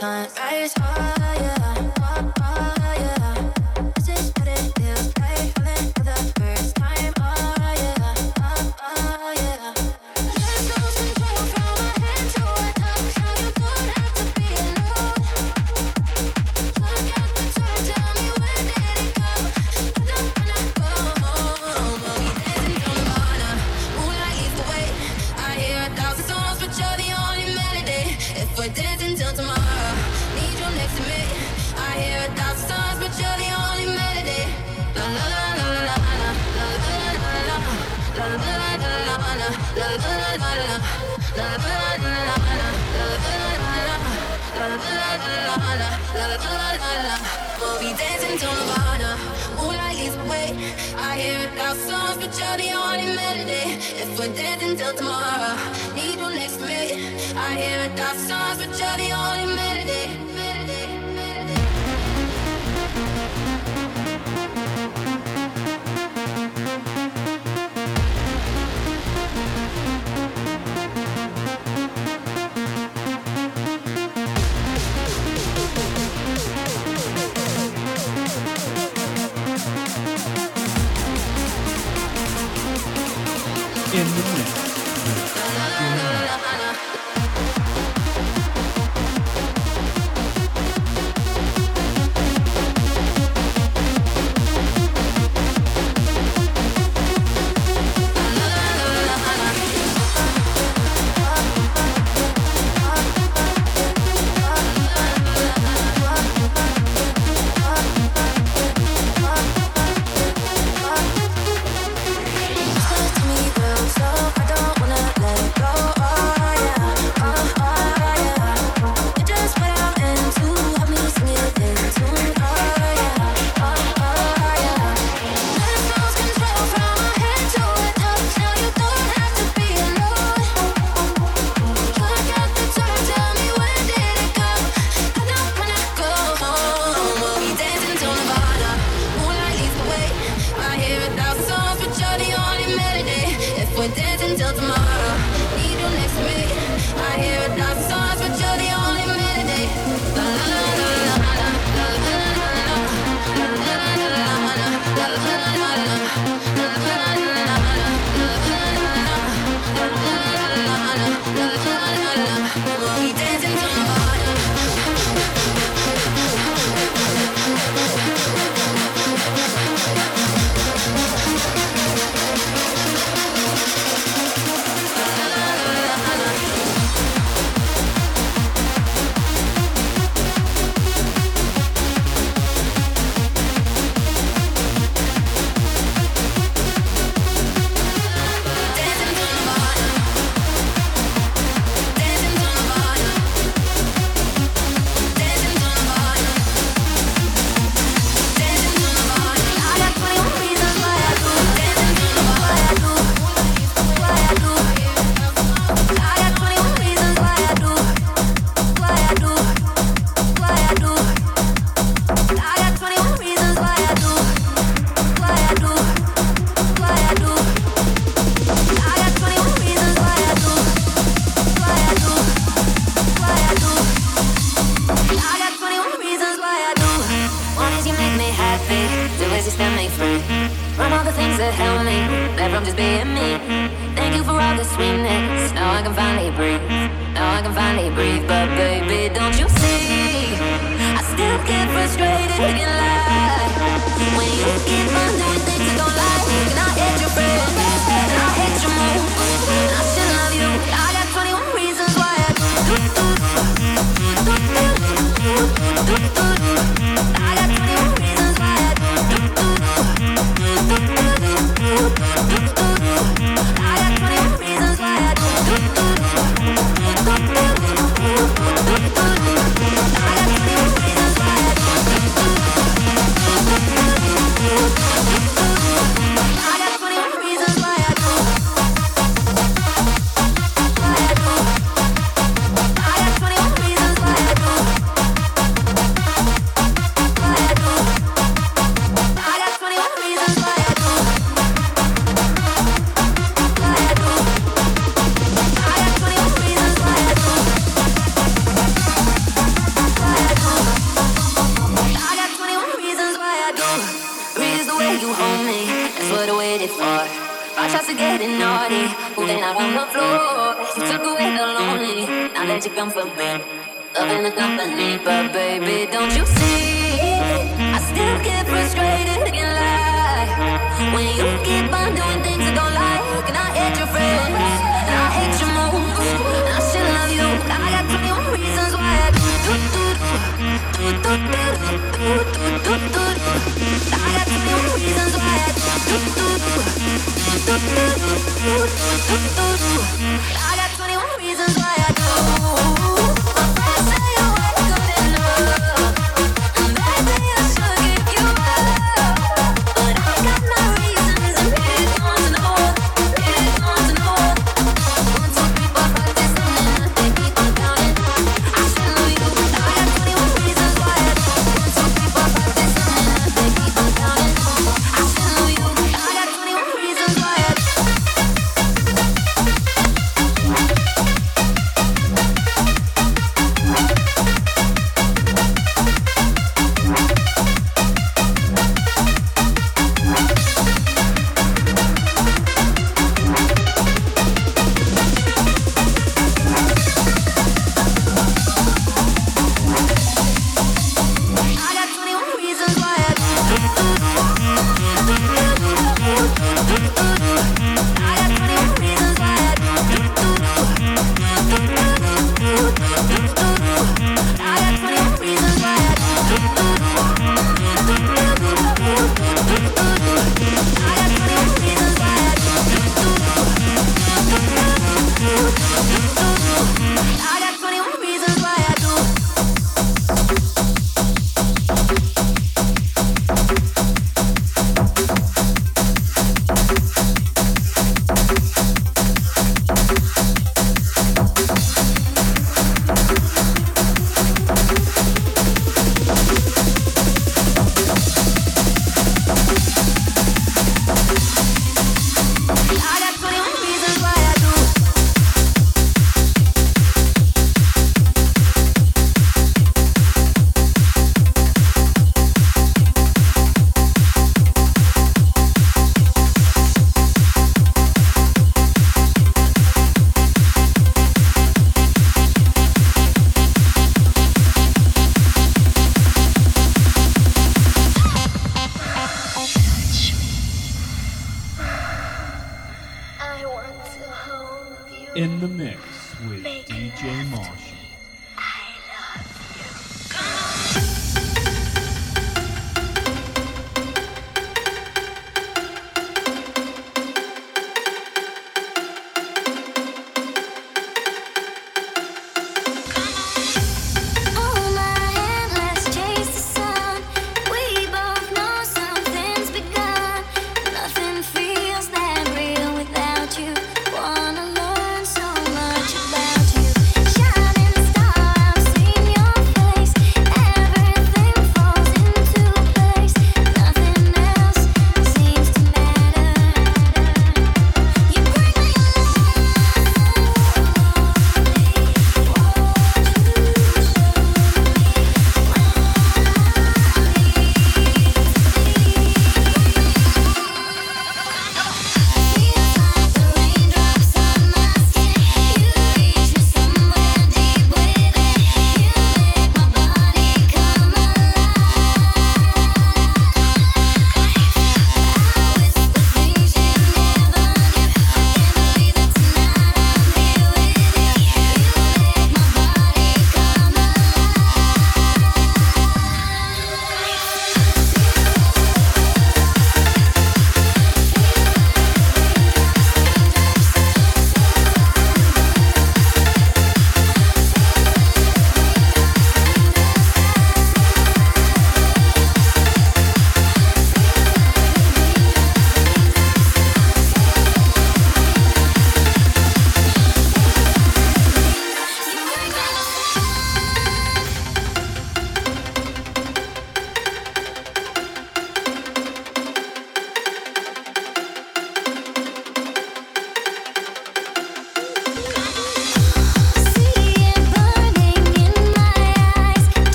time. until Nirvana. Moonlight leads the way. I hear a thousand songs, but you're the only melody. If we're dancing till tomorrow, need you next to me. I hear a thousand songs, but you're the only melody.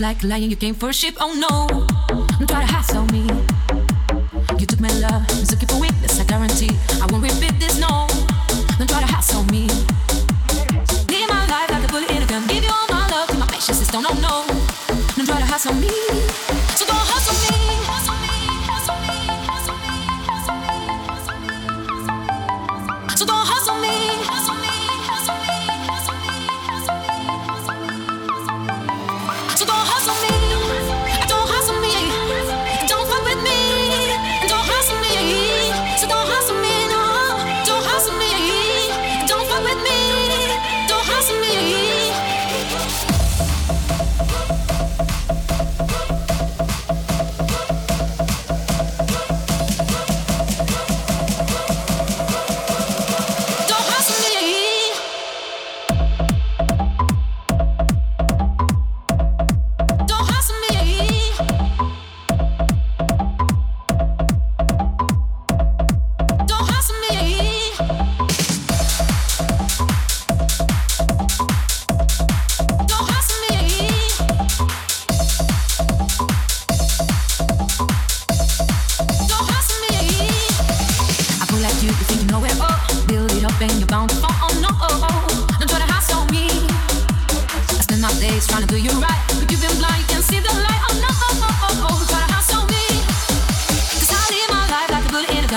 Like lying, you came for a ship. Oh no, try to hassle me. You took my love, so it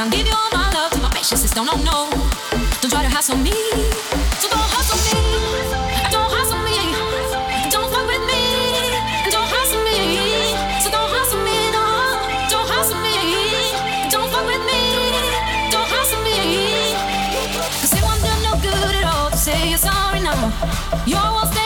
I'll give you all my love till my patience is done. No, no, don't try to hassle me. So don't hustle me. Don't hustle me. Don't fuck with me. Don't hustle me. So don't hustle me. No, don't hustle me. Don't fuck with me. Don't hustle me. It won't do no good at all to say you're sorry now. You won't stay.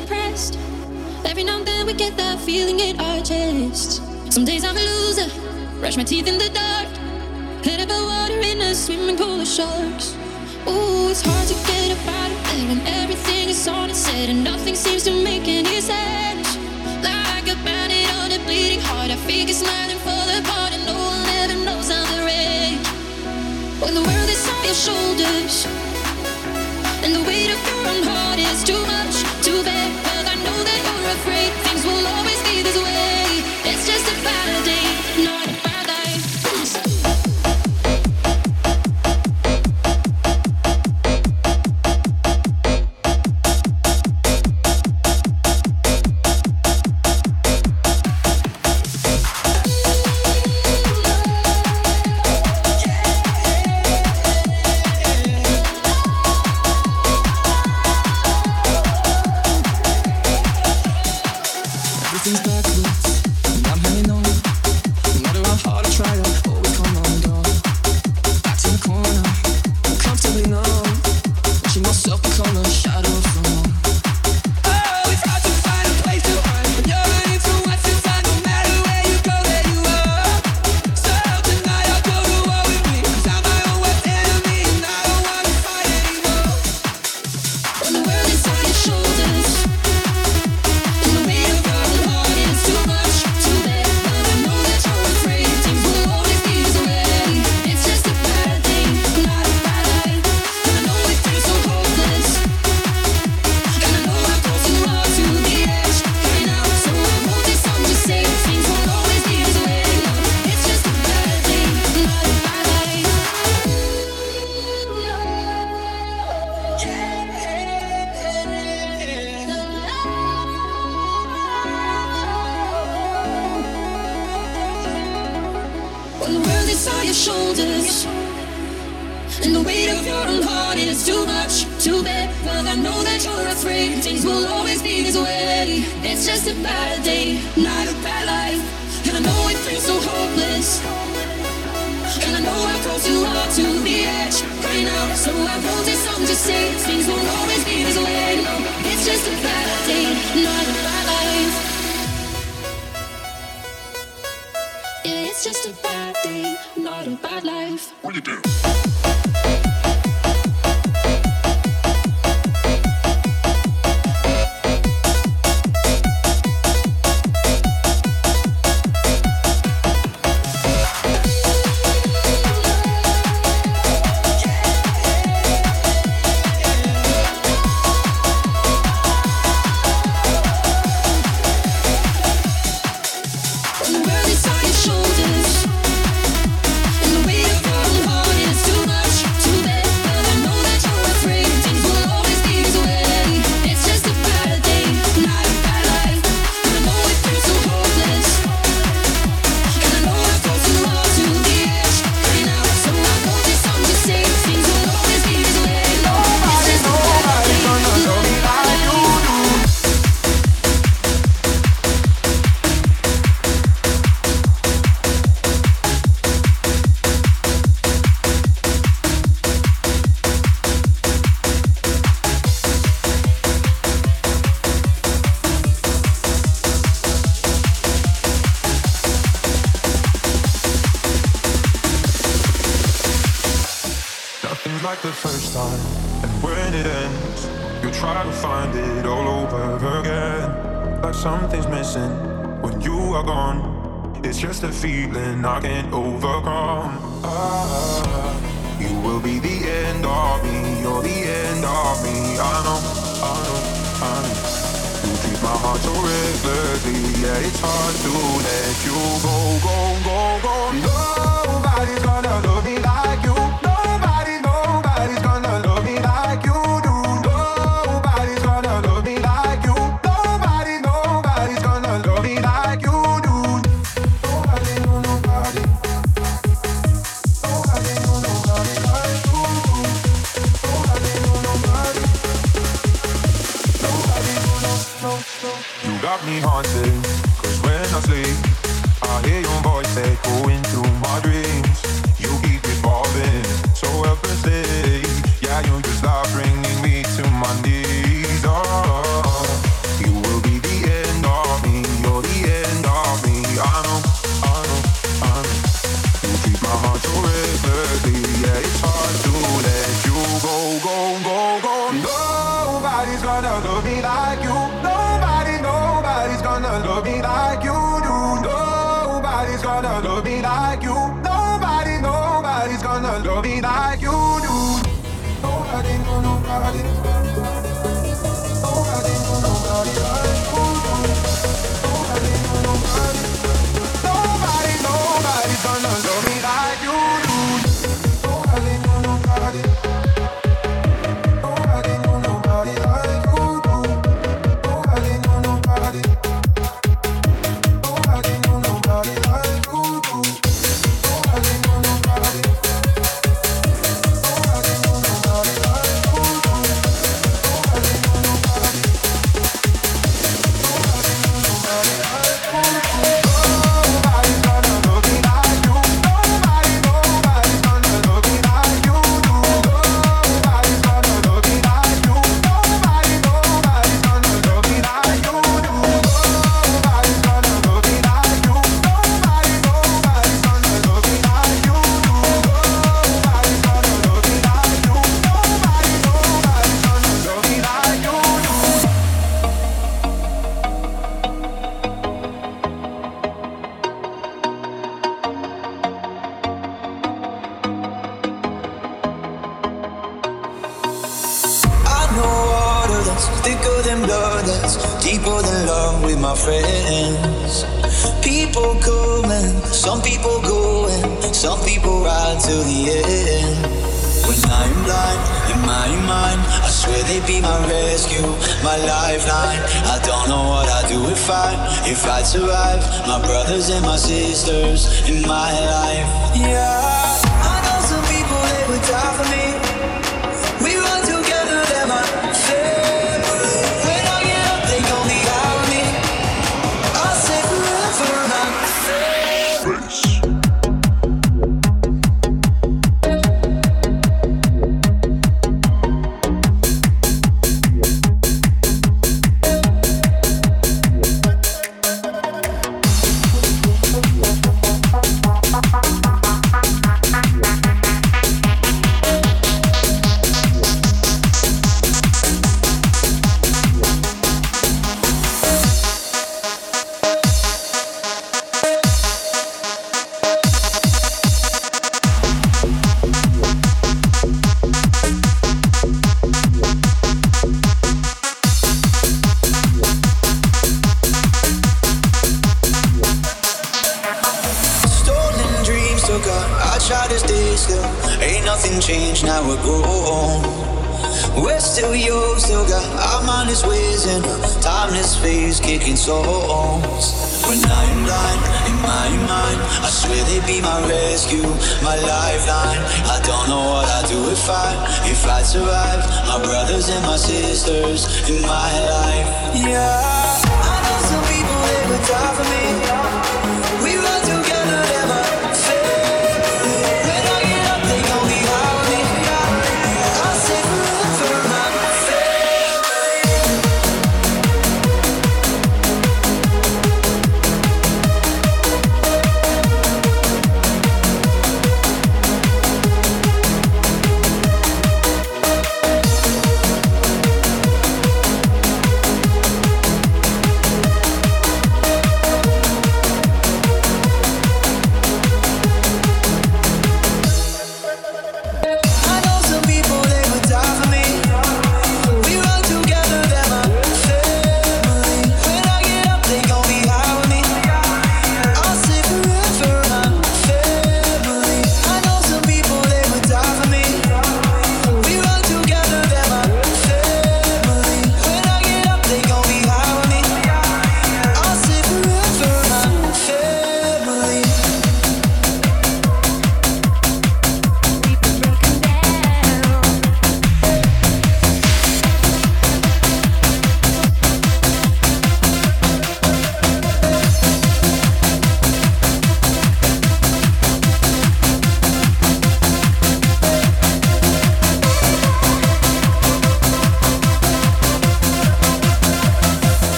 Depressed. Every now and then we get that feeling in our chests. Some days I'm a loser, brush my teeth in the dark. Head above water in a swimming pool of sharks. Ooh, it's hard to get up out of bed when everything is on its head and nothing seems to make any sense. Like a bandit on a bleeding heart, I figure smiling fall apart and no one ever knows how the rage. When the world is on your shoulders. And the weight of your own heart is too much to bear. Know that you're afraid Things will always be this way. It's just a bad day, not a bad life. And I know it feels so hopeless. And I know how close you are to the edge. Right now So I wrote this song to say Things won't always be this way. No, it's just a bad day, not a bad life. Yeah, it's just a bad day, not a bad life. When the first time. And when it ends, you try to find it all over again. Like something's missing when you are gone. It's just a feeling I can't overcome. Ah, you will be the end of me. You're the end of me. I know, I know, I know. You treat my heart so recklessly. Yeah, it's hard to let you go, go, go, go. Nobody's gonna know. on